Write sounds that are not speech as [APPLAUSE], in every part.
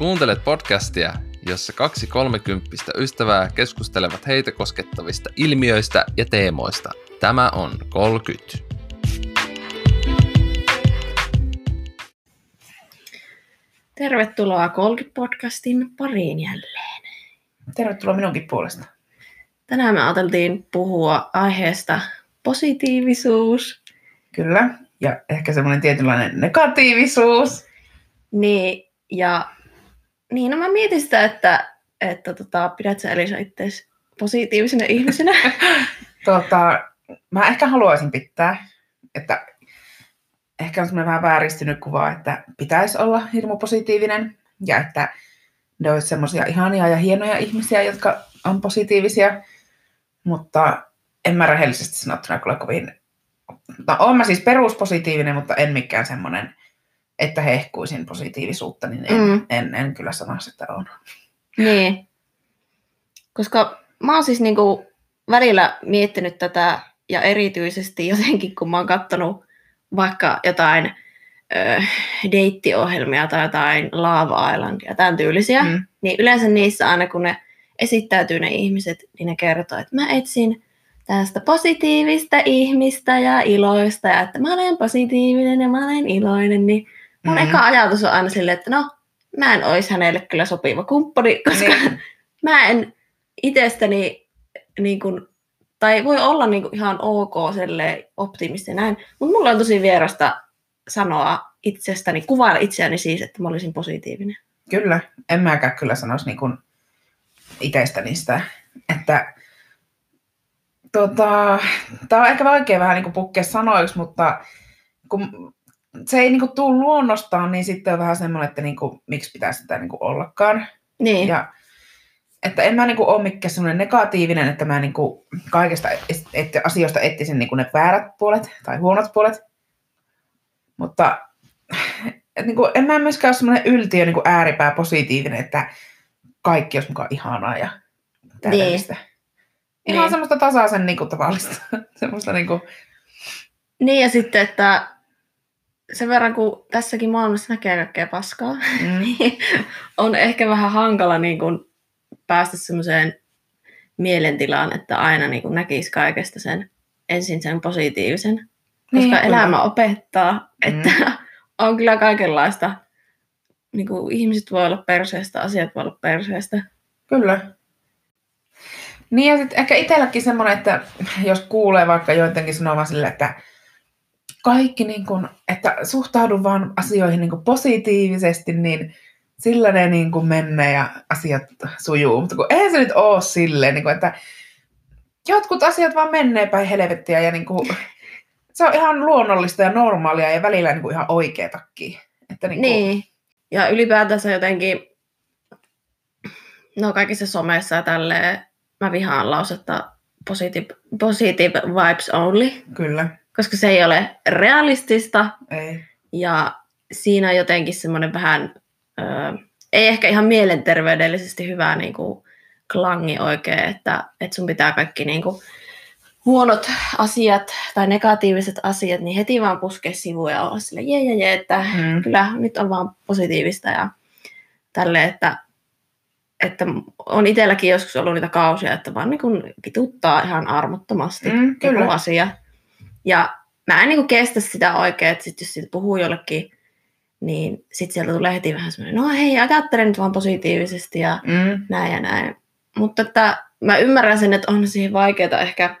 Kuuntelet podcastia, jossa kaksi kolmekymppistä ystävää keskustelevat heitä koskettavista ilmiöistä ja teemoista. Tämä on 30. Tervetuloa 30-podcastin pariin jälleen. Tervetuloa minunkin puolesta. Tänään me ajateltiin puhua aiheesta positiivisuus. Kyllä, ja ehkä semmoinen tietynlainen negatiivisuus. Niin, ja niin, no mä mietin sitä, että, että tota, pidät sä Elisa itseäsi positiivisena ihmisenä? [LAUGHS] tota, mä ehkä haluaisin pitää, että ehkä on semmoinen vähän vääristynyt kuva, että pitäisi olla hirmu positiivinen ja että ne olisi semmoisia ihania ja hienoja ihmisiä, jotka on positiivisia, mutta en mä rehellisesti sanottuna kyllä kovin... No, on mä siis peruspositiivinen, mutta en mikään semmoinen, että hehkuisin positiivisuutta, niin en, mm. en, en kyllä sanoisi, että on. Niin. Koska mä oon siis niinku välillä miettinyt tätä, ja erityisesti jotenkin, kun mä oon kattonut vaikka jotain ö, deittiohjelmia tai jotain Lava Islandia, tämän tyylisiä, mm. niin yleensä niissä aina kun ne esittäytyy ne ihmiset, niin ne kertoo, että mä etsin tästä positiivista ihmistä ja iloista, ja että mä olen positiivinen ja mä olen iloinen, niin mun mm. eka ajatus on aina silleen, että no, mä en olisi hänelle kyllä sopiva kumppani, [LAUGHS] koska niin. mä en itsestäni niin kuin, tai voi olla niin kuin ihan ok optimisti näin, mutta mulla on tosi vierasta sanoa itsestäni, kuvailla itseäni siis, että mä olisin positiivinen. Kyllä, en mäkään kyllä sanoisi niin kuin itsestäni sitä, että tota, tämä on ehkä vaikea vähän niin kuin pukkea sanoiksi, mutta kun se ei niin kuin tule luonnostaan, niin sitten on vähän semmoinen, että niin kuin, miksi pitäisi sitä niin kuin ollakaan. Niin. Ja, että en mä niin kuin ole mikään semmoinen negatiivinen, että mä niin kuin kaikesta et, asioista etsisin niin kuin ne väärät puolet tai huonot puolet. Mutta et niin kuin, en mä myöskään ole semmoinen yltiö niin kuin ääripää positiivinen, että kaikki olisi mukaan ihanaa ja täydellistä. Niin. Ihan niin. semmoista tasaisen niin kuin, tavallista. [LAUGHS] semmoista niin kuin... Niin ja sitten, että sen verran kun tässäkin maailmassa näkee kaikkea paskaa, mm. [LAUGHS] niin on ehkä vähän hankala niin kuin päästä semmoiseen mielentilaan, että aina niin kuin näkisi kaikesta sen ensin sen positiivisen. Koska niin, elämä kyllä. opettaa, että mm. [LAUGHS] on kyllä kaikenlaista. Niin kuin ihmiset voi olla perseestä, asiat voi olla perseestä. Kyllä. Niin ja sitten ehkä itselläkin semmoinen, että jos kuulee vaikka joidenkin sanovan sille, että kaikki, niin kun, että suhtaudun vaan asioihin niin positiivisesti, niin sillä ne niin kuin menee ja asiat sujuu. Mutta kun eihän se nyt ole silleen, niin kuin, että jotkut asiat vaan menee päin helvettiä ja niin kuin, se on ihan luonnollista ja normaalia ja välillä niin kuin ihan oikeetakin. Että niin, kuin... niin. Ja ylipäätänsä jotenkin, no kaikissa somessa ja tälleen, mä vihaan lausetta positive, positive vibes only. Kyllä koska se ei ole realistista. Ei. Ja siinä on jotenkin semmoinen vähän, ö, ei ehkä ihan mielenterveydellisesti hyvää niin kuin, klangi oikein, että, että sun pitää kaikki niin kuin, huonot asiat tai negatiiviset asiat, niin heti vaan puskea sivuja ja olla sille jee, jee, jee, että mm. kyllä nyt on vaan positiivista ja tälle, että, että on itselläkin joskus ollut niitä kausia, että vaan niin kuin kituttaa ihan armottomasti mm, kyllä. asia. Ja mä en niin kestä sitä oikein, että sit jos siitä puhuu jollekin, niin sitten sieltä tulee heti vähän semmoinen, no hei, ajattele nyt vaan positiivisesti ja mm. näin ja näin. Mutta että mä ymmärrän sen, että on siihen vaikeaa ehkä,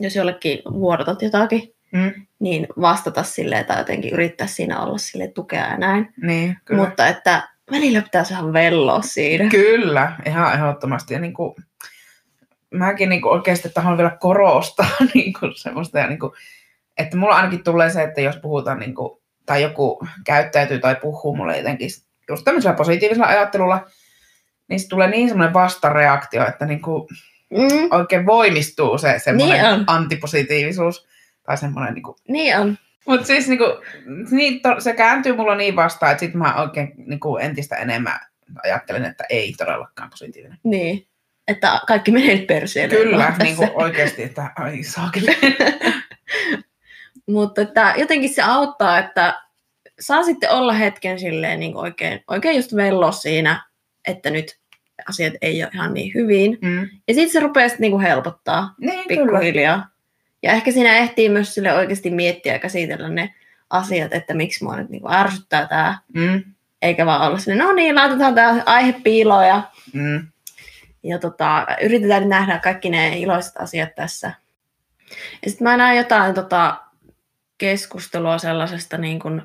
jos jollekin vuodotat jotakin, mm. niin vastata silleen tai jotenkin yrittää siinä olla sille tukea ja näin. Niin, kyllä. Mutta että välillä pitää saada velloa siinä. Kyllä, ihan ehdottomasti. Ja niin kuin, mäkin niin oikeasti tahdon vielä korostaa [LAUGHS] niin kuin semmoista, ja niin kuin, että mulla ainakin tulee se, että jos puhutaan niin kuin, tai joku käyttäytyy tai puhuu mulle jotenkin just tämmöisellä positiivisella ajattelulla, niin se tulee niin semmoinen vastareaktio, että niin kuin mm. oikein voimistuu se semmoinen niin antipositiivisuus. Tai semmoinen niin kuin... Niin on. Mutta siis niin kuin, niin to, se kääntyy mulla niin vastaan, että sitten mä oikein niin kuin entistä enemmän ajattelen, että ei todellakaan positiivinen. Niin että kaikki menee perseelle. Kyllä, niin kuin oikeasti, että ai saakeli. [LAUGHS] Mutta että jotenkin se auttaa, että saa sitten olla hetken silleen niin oikein, oikein just vello siinä, että nyt asiat ei ole ihan niin hyvin. Mm. Ja sitten se rupeaa sitten niin helpottaa Niin, kyllä. pikkuhiljaa. Ja ehkä siinä ehtii myös sille oikeasti miettiä ja käsitellä ne asiat, että miksi mua nyt niin ärsyttää tämä, Mm. eikä vaan olla silleen, no niin, laitetaan tämä aihe piiloon ja, Mm. Ja tota, yritetään nähdä kaikki ne iloiset asiat tässä. Ja sitten mä näen jotain tota, keskustelua sellaisesta, niin kuin,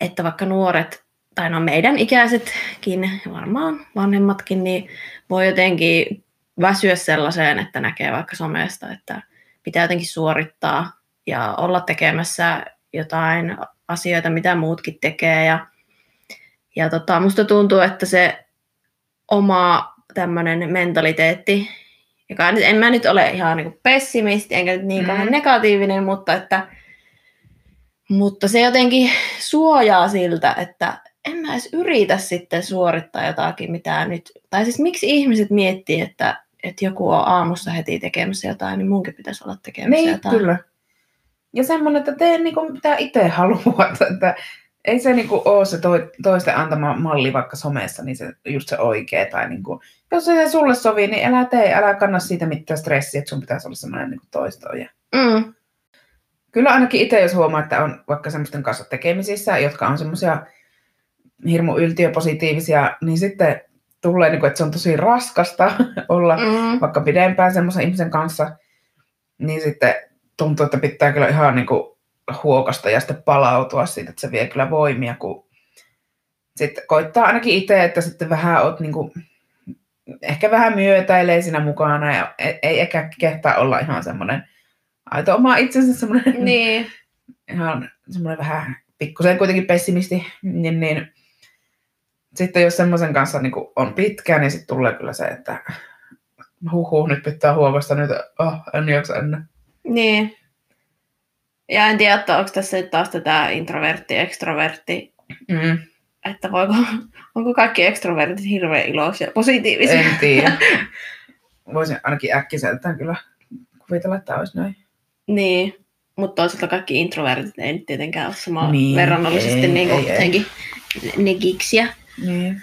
että vaikka nuoret, tai no meidän ikäisetkin, varmaan vanhemmatkin, niin voi jotenkin väsyä sellaiseen, että näkee vaikka somesta, että pitää jotenkin suorittaa ja olla tekemässä jotain asioita, mitä muutkin tekee. Ja, ja tota, musta tuntuu, että se oma tämmöinen mentaliteetti, joka nyt, en mä nyt ole ihan niin pessimisti, enkä nyt niin Mm. negatiivinen, mutta, että, mutta se jotenkin suojaa siltä, että en mä edes yritä sitten suorittaa jotakin, mitä nyt, tai siis miksi ihmiset miettii, että, että joku on aamussa heti tekemässä jotain, niin munkin pitäisi olla tekemässä Niin, jotain. kyllä. Ja semmoinen, että tee niinku mitä itse haluat, [LAUGHS] että ei se niinku ole se toi, toisten antama malli vaikka somessa, niin se just se oikea. Tai niinku, jos se sulle sovii, niin älä tee, älä kanna siitä mitään stressiä, että sun pitäisi olla semmoinen niinku toistoja. Mm, Kyllä ainakin itse, jos huomaa, että on vaikka semmoisten kanssa tekemisissä, jotka on semmoisia hirmu yltiöpositiivisia, niin sitten tulee, niinku, että se on tosi raskasta [LAUGHS] olla mm, vaikka pidempään semmoisen ihmisen kanssa, niin sitten tuntuu, että pitää kyllä ihan niin kuin huokasta ja sitten palautua siitä, että se vie kyllä voimia, kun sitten koittaa ainakin itse, että sitten vähän oot niin kuin, ehkä vähän myötäilee siinä mukana ja ei, ei ehkä kehtaa olla ihan semmoinen aito oma itsensä semmoinen [LAUGHS] niin, [LAUGHS] ihan semmoinen vähän pikkusen kuitenkin pessimisti, niin, niin sitten jos semmoisen kanssa niin on pitkä, niin sitten tulee kyllä se, että huhu, nyt pitää huokasta nyt, oh, en jaksa enää. niin. Ja en tiedä, että onko tässä nyt taas tätä introvertti, extrovertti, Mm, että voiko, onko kaikki extrovertit hirveän iloisia, positiivisia. en tiedä. [LAUGHS] Voisin ainakin äkkiseltään kyllä kuvitella, että olisi näin. Niin, mutta toisaalta kaikki introvertit ei nyt tietenkään ole samalla Niin, verrannollisesti ei, niin kuin ei, ei. jotenkin negiksiä. Niin.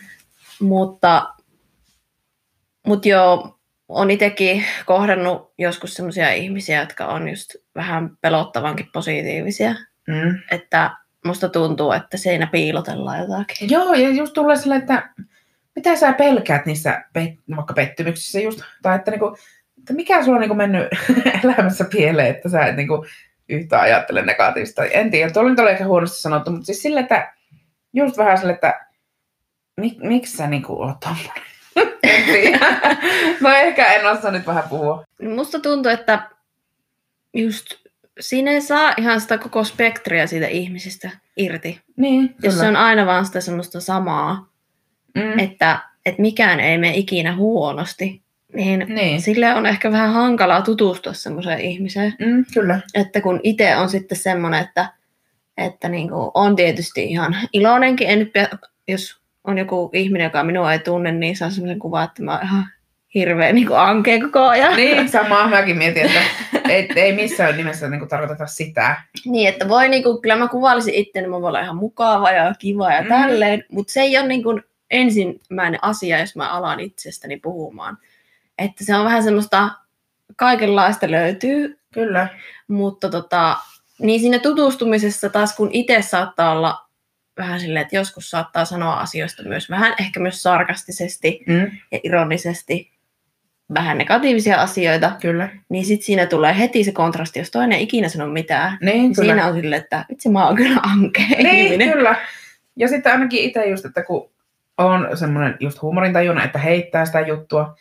Mutta, mutta joo, on itsekin kohdannut joskus sellaisia ihmisiä, jotka on just vähän pelottavankin positiivisia. Mm. Että musta tuntuu, että siinä piilotellaan jotakin. Joo, ja just tulee sille, että mitä sä pelkäät niissä pet- vaikka pettymyksissä just, tai että, niinku, että mikä sulla on niinku mennyt [LAUGHS] elämässä pieleen, että sä et niinku yhtä ajattele negatiivista. En tiedä, tuolla nyt oli ehkä huonosti sanottu, mutta siis sille, että just vähän sille, että mik, miksi sä niinku oot tommonen? Tiedä. [LAUGHS] no ehkä en osaa nyt vähän puhua. Musta tuntuu, että just siinä ei saa ihan sitä koko spektriä siitä ihmisistä irti. Niin, Jos kyllä. se on aina vaan sitä semmoista samaa, Mm. että, että mikään ei mene ikinä huonosti, niin Niin, sille on ehkä vähän hankalaa tutustua semmoiseen ihmiseen. mm, kyllä. Että kun itse on sitten semmoinen, että, että niin kuin on tietysti ihan iloinenkin, en nyt, jos on joku ihminen, joka minua ei tunne, niin saa semmoisen kuvan, että mä oon ihan hirveä niin kuin ankea koko ajan. Niin, [LAUGHS] samaa mäkin mietin, että ei, ei missään nimessä niinku tarkoiteta sitä. Niin, että voi niinku, kyllä mä kuvailisin itse, niin mä voin olla ihan mukava ja kiva ja Mm. tälleen, mutta se ei ole niinku ensimmäinen asia, jos mä alan itsestäni puhumaan. Että se on vähän semmoista, kaikenlaista löytyy, Kyllä. mutta tota, niin siinä tutustumisessa taas kun itse saattaa olla vähän silleen, että joskus saattaa sanoa asioista myös vähän ehkä myös sarkastisesti Mm, ja ironisesti vähän negatiivisia asioita, kyllä. niin sitten siinä tulee heti se kontrasti, jos toinen ei ikinä sano mitään, Niin, niin kyllä. Siinä on silleen, että vitsi mä oon kyllä ankea Niin, ihminen. kyllä. Ja sitten ainakin itse just, että kun on semmoinen just huumorintajuna, että heittää sitä juttua,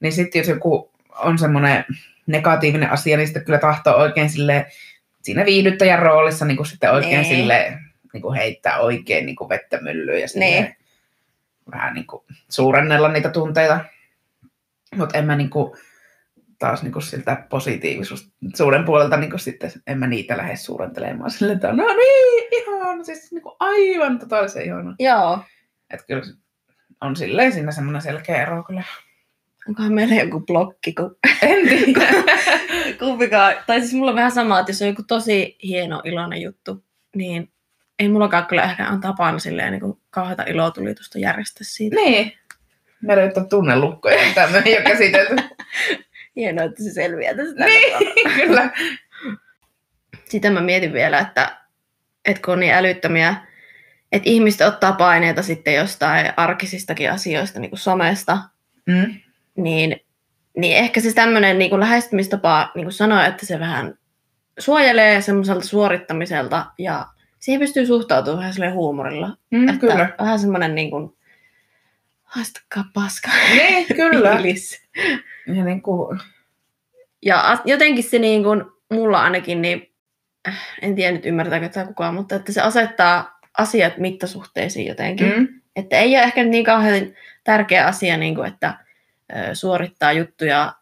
niin sitten jos joku on semmoinen negatiivinen asia, niin sitten kyllä tahtoo oikein sille siinä viihdyttäjän roolissa niin kuin sitten oikein Niin. sille niin kuin heittää oikein niin kuin vettä myllyyn ja Niin. vähän niin kuin suurennella niitä tunteita. Mutta en mä niin kuin, taas niin kuin siltä positiivisuuden puolelta niin kuin sitten en mä niitä lähde suurentelemaan sille, että no niin, ihan, siis niin kuin aivan totaalisen ihana. Joo. Että kyllä on silleen siinä semmoinen selkeä ero kyllä. Onkohan meillä joku blokki, kun En tiedä. [LAUGHS] kumpikaan, tai siis mulla on vähän sama, että jos on joku tosi hieno iloinen juttu, niin ei mullakaan kyllä ehkä on tapana silleen niin kauheata ilotulitusta järjestää siitä. Niin. Meillä ei ole tunnelukkoja, tämmöinen jo käsitelty. [LAUGHS] Hienoa, että se selviää tästä. niin, [LAUGHS] kyllä. Sitten mä mietin vielä, että, että kun on niin älyttömiä, että ihmiset ottaa paineita sitten jostain arkisistakin asioista, niin kuin somesta, Mm. niin, niin ehkä se tämmöinen niin lähestymistapa niin kuin sanoa, että se vähän suojelee semmoiselta suorittamiselta ja siihen pystyy suhtautumaan vähän silleen huumorilla. Mm, että kyllä. Vähän semmoinen niin kuin, haistakaa paska. Niin, [LAUGHS] kyllä. fiilis. Ja niin kuin, Ja jotenkin se niin kuin, mulla ainakin, niin en tiedä nyt ymmärtääkö tämä kukaan, mutta että se asettaa asiat mittasuhteisiin jotenkin. Mm. mm, Että ei ole ehkä niin kauhean tärkeä asia, niin kuin, että ö, suorittaa juttuja,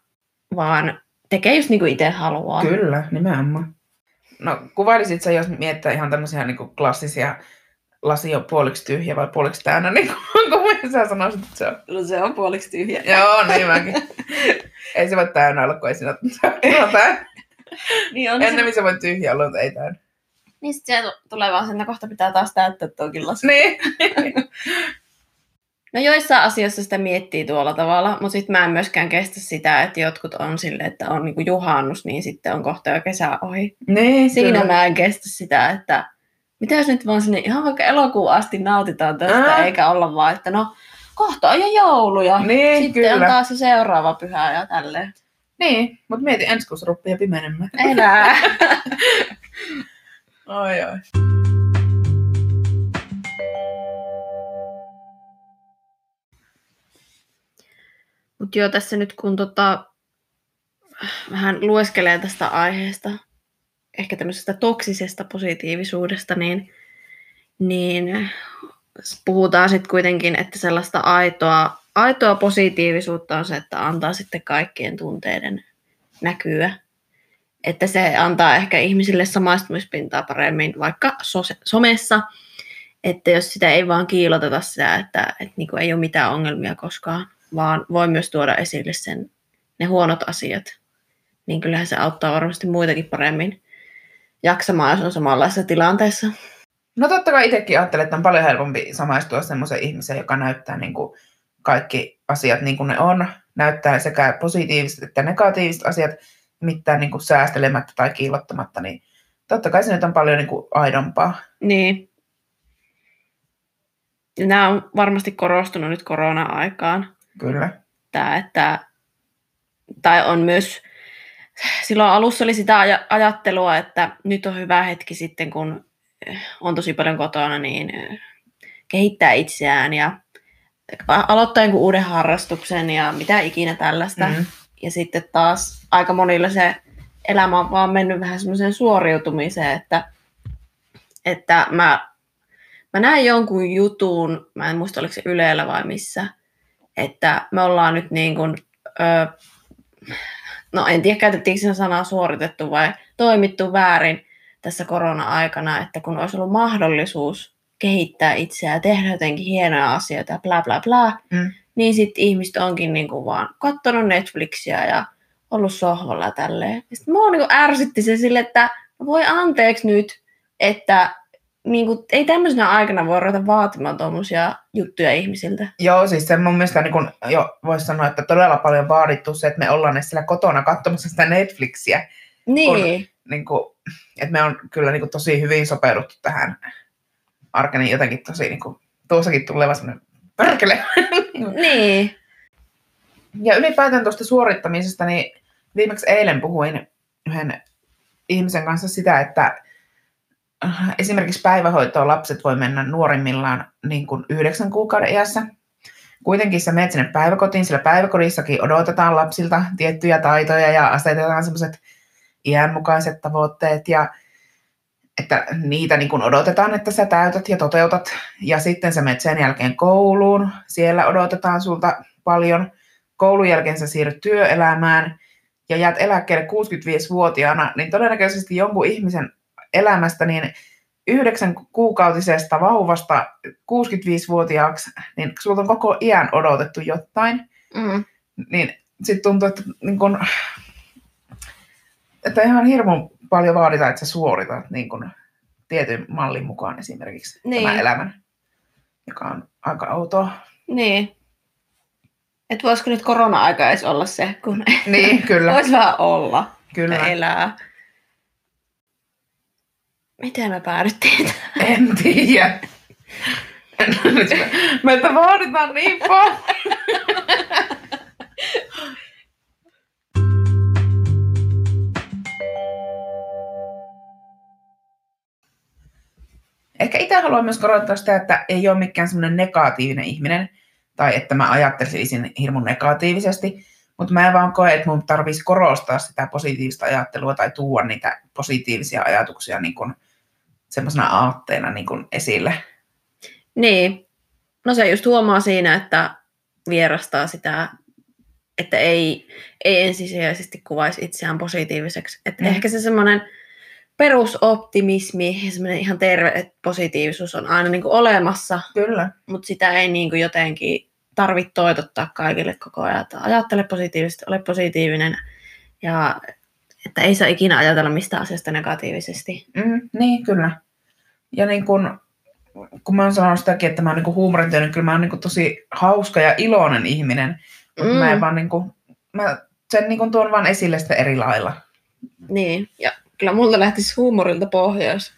vaan tekee just niin kuin itse haluaa. kyllä, nimenomaan. No kuvailisit sä, jos miettää ihan tämmöisiä niin kuin klassisia lasi on puoliksi tyhjä vai puoliksi täynnä, niin kuin [LAUGHS] sä sanoisit, että se on. No se on puoliksi tyhjä. Joo, niin mäkin. ei se voi täynnä olla, kun ei siinä se on täynnä. niin on Ennemmin se, se voi tyhjä olla, mutta ei täynnä. niin sit se tulee vaan sen, että kohta pitää taas täyttää tuokin lasi. Niin. [LAUGHS] No joissain asioissa sitä miettii tuolla tavalla, mutta sitten mä en myöskään kestä sitä, että jotkut on silleen, että on niinku juhannus, niin sitten on kohta jo kesä ohi. Niin, Siinä kyllä. mä en kestä sitä, että mitä jos nyt vaan sinne ihan vaikka elokuun asti nautitaan tästä, Ää. eikä olla vaan, että no kohta on jo jouluja. Niin, Sitten kyllä. on taas se seuraava pyhä ja tälleen. Niin, mutta mieti ensi kuussa rupeaa pimenemään. Enää. [LAUGHS] Oi, oi. Mutta joo, tässä nyt kun tota, vähän lueskelee tästä aiheesta, ehkä tämmöisestä toksisesta positiivisuudesta, niin, niin puhutaan sitten kuitenkin, että sellaista aitoa, aitoa positiivisuutta on se, että antaa sitten kaikkien tunteiden näkyä. Että se antaa ehkä ihmisille samaistumispintaa paremmin vaikka sose- somessa, että jos sitä ei vaan kiiloteta sitä, että, että niin ei ole mitään ongelmia koskaan, vaan voi myös tuoda esille sen, ne huonot asiat, niin kyllähän se auttaa varmasti muitakin paremmin jaksamaan, jos on samanlaisessa tilanteessa. No totta kai itsekin ajattelen, että on paljon helpompi samaistua semmoisen ihmiseen, joka näyttää niin kuin kaikki asiat niin kuin ne on. Näyttää sekä positiiviset että negatiiviset asiat mitään niin kuin säästelemättä tai kiilottamatta. Niin totta kai se nyt on paljon niin kuin aidompaa. Niin. Nämä on varmasti korostunut nyt korona-aikaan. Kyllä. Tämä, että, tai on myös, silloin alussa oli sitä aj- ajattelua, että nyt on hyvä hetki sitten, kun on tosi paljon kotona, niin eh, kehittää itseään ja aloittaa jonkun uuden harrastuksen ja mitä ikinä tällaista. Mm. Ja sitten taas aika monilla se elämä on vaan mennyt vähän semmoiseen suoriutumiseen, että, että mä, mä näin jonkun jutun, mä en muista oliko se Ylellä vai missä, että me ollaan nyt niin kuin, ö, no en tiedä käytettiinkö sen sanaa suoritettu vai toimittu väärin tässä korona-aikana, että kun olisi ollut mahdollisuus kehittää itseään ja tehdä jotenkin hienoja asioita ja bla bla bla, Mm. niin sitten ihmiset onkin niinku vaan kattonut Netflixiä ja ollut sohvalla tälleen. Sitten mua niinku ärsytti se sille, että voi anteeksi nyt, että niinku, ei tämmöisenä aikana voi ruveta vaatimaan tuommoisia juttuja ihmisiltä. Joo, siis se mun mielestä niin kun, jo voisi sanoa, että todella paljon vaadittu se, että me ollaan siellä kotona katsomassa sitä Netflixiä. Niin, Niin kuin, että me on kyllä niin kuin, tosi hyvin sopeuduttu tähän arkeni jotenkin tosi, niin kuin, tuossakin tulee vaan semmoinen pörkele. [LAUGHS] niin, Ja ylipäätään tuosta suorittamisesta, niin viimeksi eilen puhuin yhden ihmisen kanssa sitä, että esimerkiksi päivähoitoon lapset voi mennä nuorimmillaan niin kuin yhdeksän kuukauden iässä. Kuitenkin sä menet sinne päiväkotiin, sillä päiväkodissakin odotetaan lapsilta tiettyjä taitoja ja asetetaan semmoiset iänmukaiset tavoitteet ja että niitä niin kuin odotetaan, että sä täytät ja toteutat. Ja sitten sä menet sen jälkeen kouluun, siellä odotetaan sulta paljon. Koulun jälkeen sä siirryt työelämään ja jäät eläkkeelle 65-vuotiaana, niin todennäköisesti jonkun ihmisen elämästä niin yhdeksän kuukautisesta vauvasta 65-vuotiaaksi, niin sulta on koko iän odotettu jotain, mm, niin sitten tuntuu, että, niin kun, että ihan hirveän paljon vaaditaan, että sä suoritat niin kun tietyn mallin mukaan esimerkiksi Niin. tämän elämän, joka on aika outoa. Niin. Et voisiko nyt korona-aika edes olla se, kun Niin, kyllä, [LAUGHS] voisi vähän olla kyllä. elää. Miten me päädyttiin? En tiedä. Nyt me, meiltä vaaditaan niin paljon. Ehkä itse haluan myös korottaa sitä, että ei ole mikään semmoinen negatiivinen ihminen, tai että mä ajattelisin hirmun negatiivisesti, mutta mä en vaan koe, että mun tarvitsisi korostaa sitä positiivista ajattelua tai tuoda niitä positiivisia ajatuksia niin kuin semmoisena aatteena niin kuin esille. Niin. No se just huomaa siinä, että vierastaa sitä, että ei, ei ensisijaisesti kuvaisi itseään positiiviseksi. Että Mm. ehkä se semmoinen perusoptimismi ja semmoinen ihan terve positiivisuus on aina niin kuin olemassa, Kyllä. mutta sitä ei niin kuin jotenkin tarvitse toitottaa kaikille koko ajan. Että ajattele positiivisesti, ole positiivinen ja että ei saa ikinä ajatella mistä asiasta negatiivisesti. Mm, niin, kyllä. Ja niin kun, kun mä oon sanonut sitäkin, että mä oon niin huumorintyö, niin kyllä mä oon niin tosi hauska ja iloinen ihminen. Mutta Mm. mä en vaan niin kuin, mä sen niin kuin tuon vaan esille sitten eri lailla. Niin, ja kyllä multa lähtisi huumorilta pohjois,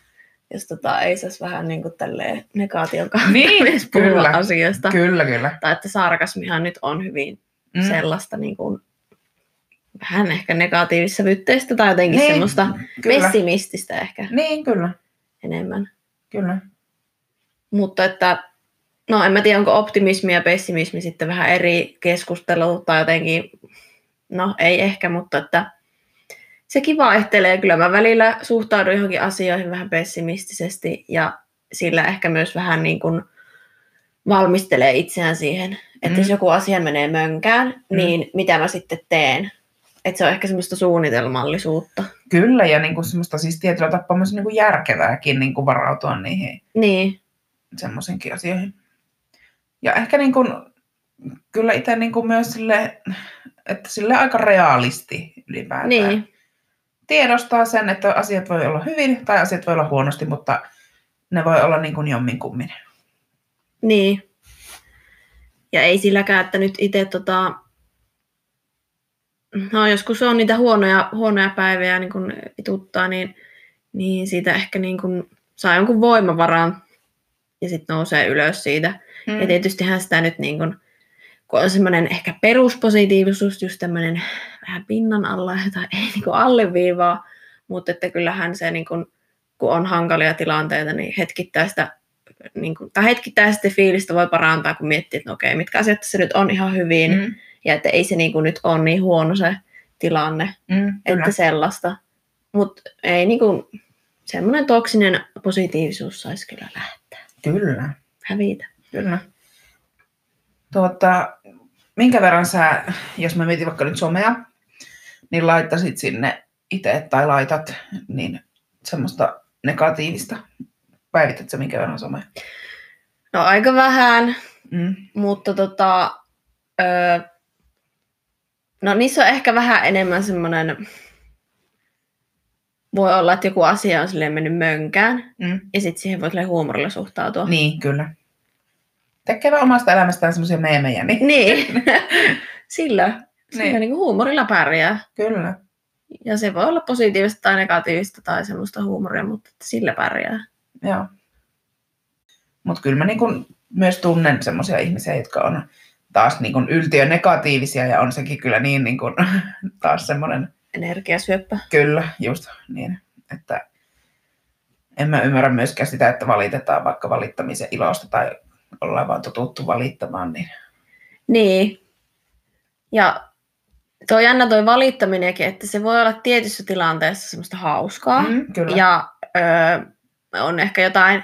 jos tota, ei saisi vähän niin kuin tälleen negaation kautta Niin, [LAUGHS] kyllä. asioista. Kyllä, kyllä. Tai että sarkasmihan nyt on hyvin Mm. mm. sellaista niin kuin, vähän ehkä negatiivissävytteistä tai jotenkin Niin, semmoista Kyllä. pessimististä ehkä Niin, kyllä. enemmän. Kyllä. Mutta että, no en mä tiedä, onko optimismi ja pessimismi sitten vähän eri keskustelu tai jotenkin, no ei ehkä, mutta että sekin vaihtelee. Kyllä mä välillä suhtaudun johonkin asioihin vähän pessimistisesti ja sillä ehkä myös vähän niin kuin valmistelee itseään siihen, että Mm. jos joku asia menee mönkään, Mm. niin mitä mä sitten teen. Että se on ehkä semmoista suunnitelmallisuutta. Kyllä, ja niin kuin semmoista siis tietyllä tapaa myös niin kuin järkevääkin niin kuin varautua niihin Niin, semmoisenkin asioihin. Ja ehkä niin kuin, kyllä itse niin kuin myös sille, että sille aika realisti ylipäätään. niin, Tiedostaa sen, että asiat voi olla hyvin tai asiat voi olla huonosti, mutta ne voi olla niin kuin jomminkummin. Niin. Ja ei silläkään, että nyt itse tota... No joskus on niitä huonoja, huonoja päiviä niin kun vituttaa, niin, niin siitä ehkä niin kun saa jonkun voimavaran ja sitten nousee ylös siitä. Mm. Ja tietystihän sitä nyt niin kun, kun on semmoinen ehkä peruspositiivisuus, just tämmöinen vähän pinnan alla, jota ei niin kun alleviivaa, mutta että kyllähän se niin kun, kun on hankalia tilanteita, niin hetkittää sitä niin kuin, tai hetkittäin sitten fiilistä voi parantaa, kun miettii, että no okei, mitkä asiat tässä nyt on ihan hyvin, mm. Ja että ei se niin kuin nyt ole niin huono se tilanne, mm, kyllä. että sellaista. Mutta ei niin kuin, semmoinen toksinen positiivisuus saisi kyllä lähteä, kyllä, hävitä. kyllä. Tuota, minkä verran sä, jos mä mietin vaikka nyt somea, niin laittasit sinne itse tai laitat niin semmoista negatiivista. Päivität sä minkä verran somea? No aika vähän, Mm. mutta tota, öö, no niissä on ehkä vähän enemmän semmoinen, voi olla, että joku asia on silleen mennyt mönkään, Mm. ja sitten siihen voi huumorilla suhtautua. Niin, kyllä. Tekee vaan omasta elämästään semmoisia meemejä, niin Niin, [LAUGHS] sillä, sillä Niin. niin. huumorilla pärjää. kyllä. Ja se voi olla positiivista tai negatiivista tai semmoista huumoria, mutta sillä pärjää. Joo. Mutta kyllä mä niin myös tunnen semmoisia ihmisiä, jotka on taas niin yltiö negatiivisia ja on sekin kyllä niin, niin kuin, [LAUGHS] taas semmoinen, Energiasyöppä. kyllä, just niin, että en mä ymmärrä myöskään sitä, että valitetaan vaikka valittamisen ilosta tai ollaan vaan totuttu valittamaan, niin Niin. Ja toi jännä toi valittaminenkin, että se voi olla tietyssä tilanteessa semmoista hauskaa. mm, kyllä. Ja öö, on ehkä jotain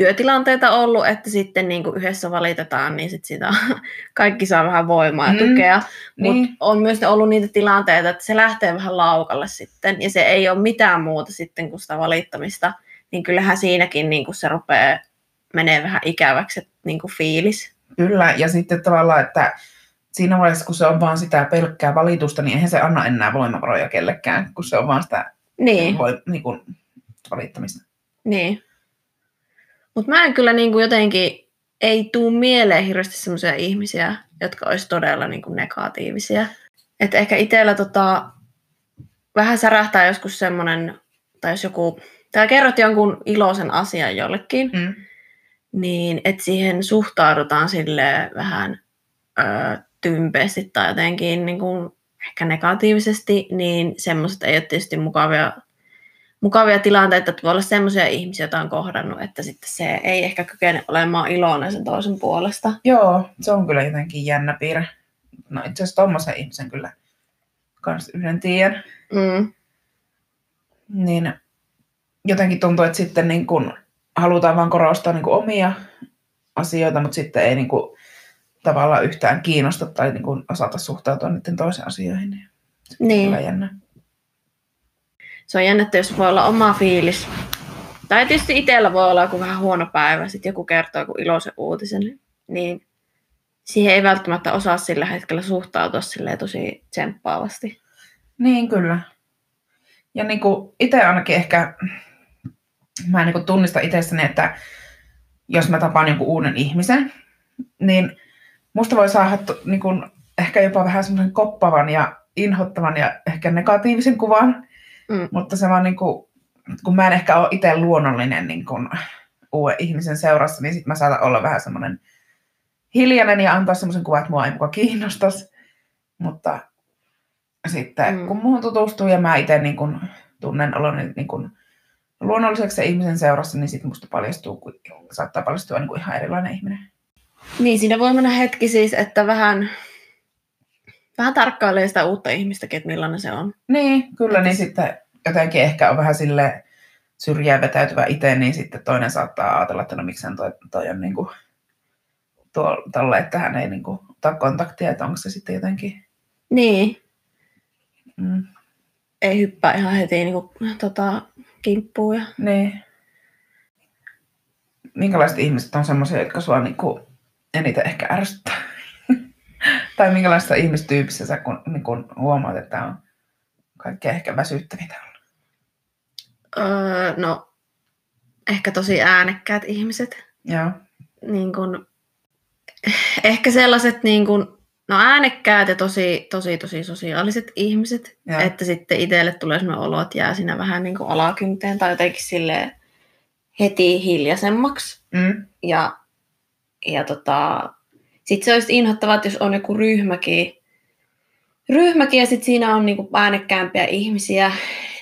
työtilanteita ollut, että sitten niin kuin yhdessä valitetaan, niin sit sitä [LAUGHS] kaikki saa vähän voimaa ja Mm, tukea. niin. Mutta on myös ollut niitä tilanteita, että se lähtee vähän laukalle sitten, ja se ei ole mitään muuta sitten kuin sitä valittamista, niin kyllähän siinäkin niin kuin se rupeaa menee vähän ikäväksi, niin kuin fiilis. Kyllä, ja sitten tavallaan, että siinä vaiheessa, kun se on vaan sitä pelkkää valitusta, niin eihän se anna enää voimavaroja kellekään, kun se on vaan sitä Niin, voi, niin kuin, valittamista. Niin. Mutta mä en kyllä niinku jotenkin, ei tuu mieleen hirveästi semmoisia ihmisiä, jotka olisi todella niinku negatiivisia. Et ehkä itsellä tota, vähän särähtää joskus semmoinen, tai jos joku, tai kerrot jonkun iloisen asian jollekin, Mm. niin että siihen suhtaudutaan sille vähän ö, tympeästi tai jotenkin niin kuin ehkä negatiivisesti, niin semmoiset ei ole tietysti mukavia, mukavia tilanteita, että voi olla semmoisia ihmisiä, joita on kohdannut, että sitten se ei ehkä kykene olemaan iloinen sen toisen puolesta. Joo, se on kyllä jotenkin jännä piirre. No itse asiassa tommosen ihmisen kyllä kans yhden tiedän. Mm. Niin jotenkin tuntuu, että sitten niin kun halutaan vaan korostaa niin kun omia asioita, mutta sitten ei niin kun tavallaan yhtään kiinnosta tai niin kun osata suhtautua niiden toisen asioihin. Niin. Se on Niin. Kyllä jännä. Se on jännä, että jos voi olla oma fiilis. Tai tietysti itsellä voi olla joku vähän huono päivä, sitten joku kertoo joku iloisen uutisen, niin siihen ei välttämättä osaa sillä hetkellä suhtautua tosi tsemppaavasti. Niin, kyllä. Ja niin kuin itse ainakin ehkä, mä niin kuin tunnistan itsessäni, että jos mä tapaan jonkun uuden ihmisen, niin musta voi saada niin kuin ehkä jopa vähän semmoisen koppavan ja inhottavan ja ehkä negatiivisen kuvan, Mm. mutta se vaan niin kuin, kun mä en ehkä ole itse luonnollinen niin kuin uuden ihmisen seurassa, niin sit mä saatan olla vähän semmoinen hiljainen ja antaa semmoisen kuvan, että mua ei muka kiinnostaisi. Mutta sitten Mm. kun muuhun tutustuu ja mä itse niin kun tunnen oloni niin kun luonnolliseksi se ihmisen seurassa, niin sitten musta paljastuu, kun saattaa paljastua niin kuin ihan erilainen ihminen. Niin, siinä voi mennä hetki siis, että vähän, vähän tarkkailee sitä uutta ihmistäkin, että millainen se on. Niin, kyllä, niin sitten jotenkin ehkä on vähän sille syrjään vetäytyvä itse, niin sitten toinen saattaa ajatella, että no miksään toi, toi on niin kuin tuo, tolle, että hän ei niin kuin ota kontaktia, että onko se sitten jotenkin... Niin, Mm, ei hyppää ihan heti niin kuin, tota, kimppuun. Ja... niin. Minkälaiset ihmiset on semmoisia, jotka sua niin kuin eniten ehkä ärsyttää? Tai minkälaista ihmistyypissä sä kun, niin kun huomaat, että on kaikkein ehkä väsyttävintä ollut? Öö, no, ehkä tosi äänekkäät ihmiset. Joo. Niin kun, [LAUGHS] ehkä sellaiset niin kun, no äänekkäät ja tosi, tosi, tosi sosiaaliset ihmiset. Joo. Että sitten itselle tulee sellainen olo, että jää siinä vähän niin kuin alakynteen tai jotenkin silleen heti hiljaisemmaksi. Mm. Ja, ja tota, sitten se olisi inhottavaa, että jos on joku ryhmäkin, ryhmäkin ja sitten siinä on niinku äänekkäämpiä ihmisiä,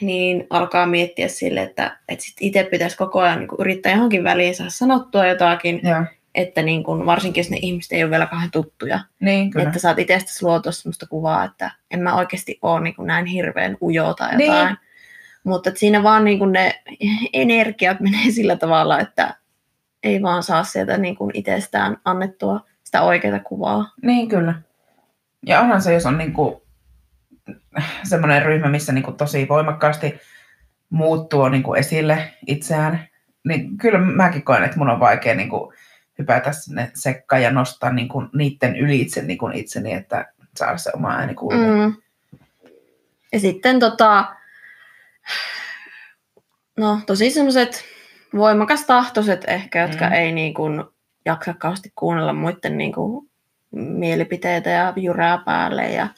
niin alkaa miettiä sille, että, että sit itse pitäisi koko ajan niinku yrittää johonkin väliin saada sanottua jotakin, Joo. että niinku, varsinkin jos ne ihmiset ei ole vielä kauhean tuttuja, Niin, kyllä. että saat itsestäsi luotua sellaista kuvaa, että en mä oikeasti ole niinku näin hirveän ujo tai Niin. jotain. Mutta että siinä vaan niinku ne energiat menee sillä tavalla, että ei vaan saa sieltä niinku itsestään annettua sitä oikeaa kuvaa. Niin, kyllä. Ja onhan se, jos on niinku semmoinen ryhmä, missä niinku tosi voimakkaasti muut tuo niinku esille itseään, niin kyllä mäkin koen, että mun on vaikea niinku hypätä sinne sekkaan ja nostaa niinku niiden ylitse niinku itseni, että saada se oma ääni kuuluviin. Mm. Ja sitten tota, no tosi semmoiset voimakas tahtoiset ehkä, jotka Mm. ei niin kuin jaksa kauheasti kuunnella muiden niin kuin mielipiteitä ja jyrää päälle. Ja,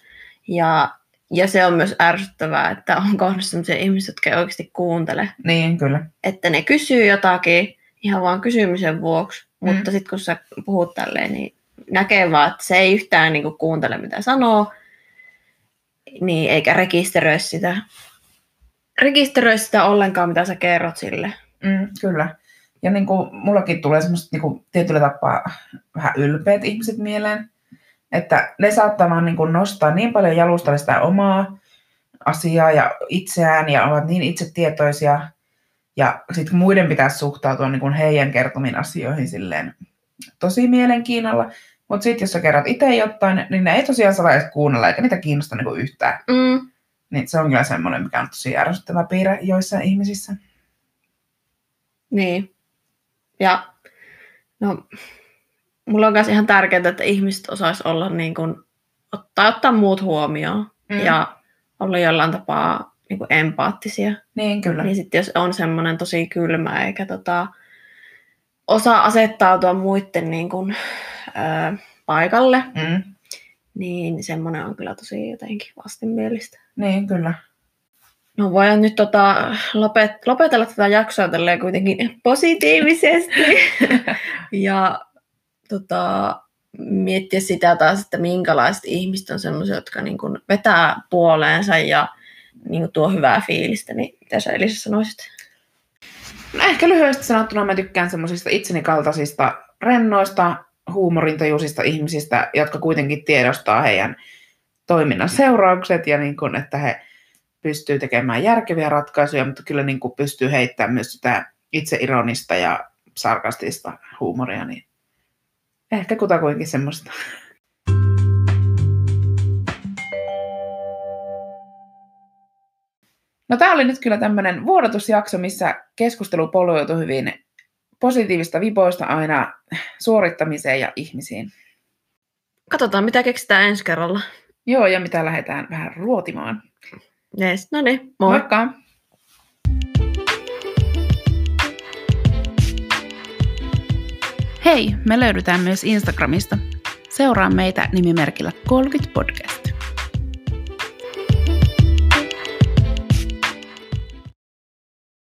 ja, ja se on myös ärsyttävää, että on kohdassa sellaisia ihmisiä, jotka ei oikeasti kuuntele. Niin, kyllä. Että ne kysyy jotakin ihan vaan kysymisen vuoksi, Mm. mutta sitten kun sä puhut tälleen, niin näkee vaan, että se ei yhtään niin kuin kuuntele, mitä sanoo, niin eikä rekisteröi sitä, rekisteröi sitä ollenkaan, mitä sä kerrot sille. Mm, kyllä. Ja niin kuin, mullakin tulee semmoiset niin kuin, tietyllä tapaa vähän ylpeät ihmiset mieleen, että ne saattaa vaan niin kuin, nostaa niin paljon jalustalle sitä omaa asiaa ja itseään ja ovat niin itsetietoisia. Ja sitten muiden pitäisi suhtautua niin kuin heidän kertomiin asioihin silleen tosi mielenkiinnolla. Mutta sitten jos sä kerrot itse jotain, niin ne ei tosiaan saa edes kuunnella eikä niitä kiinnosta niin kuin yhtään. Mm, Niin se on kyllä semmoinen, mikä on tosi ärsyttävä piirre joissain ihmisissä. niin. Ja no, mulla on myös ihan tärkeää, että ihmiset osais olla niin kuin, ottaa, ottaa muut huomioon Mm. ja olla jollain tapaa niin kuin empaattisia. Niin, kyllä. Niin sitten jos on semmoinen tosi kylmä eikä tota, osaa asettautua muiden niin kuin, ö, paikalle, Mm. niin semmoinen on kyllä tosi jotenkin vastenmielistä. Niin, kyllä. No voidaan nyt tota, lopet, lopetella tätä jaksoa tälleen kuitenkin positiivisesti [LAUGHS] ja tota, miettiä sitä taas, että minkälaiset ihmiset on sellaisia, jotka niin kuin vetää puoleensa ja niin kuin tuo hyvää fiilistä. Niin mitä sä Elisa sanoisit? No ehkä lyhyesti sanottuna mä tykkään semmoisista itseni kaltaisista rennoista, huumorintajuisista ihmisistä, jotka kuitenkin tiedostaa heidän toiminnan seuraukset ja niin kuin, että he pystyy tekemään järkeviä ratkaisuja, mutta kyllä niin kuin pystyy heittämään myös sitä itseironista ja sarkastista huumoria, niin ehkä kutakuinkin semmoista. No tämä oli nyt kyllä tämmöinen vuodatusjakso, missä keskustelu polveutui hyvin positiivista vipoista aina suorittamiseen ja ihmisiin. Katsotaan, mitä keksitään ensi kerralla. Joo, ja mitä lähdetään vähän ruotimaan. Yes. No niin, moi. Moikka! Hei, me löydytään myös Instagramista. Seuraa meitä nimimerkillä 30 podcast.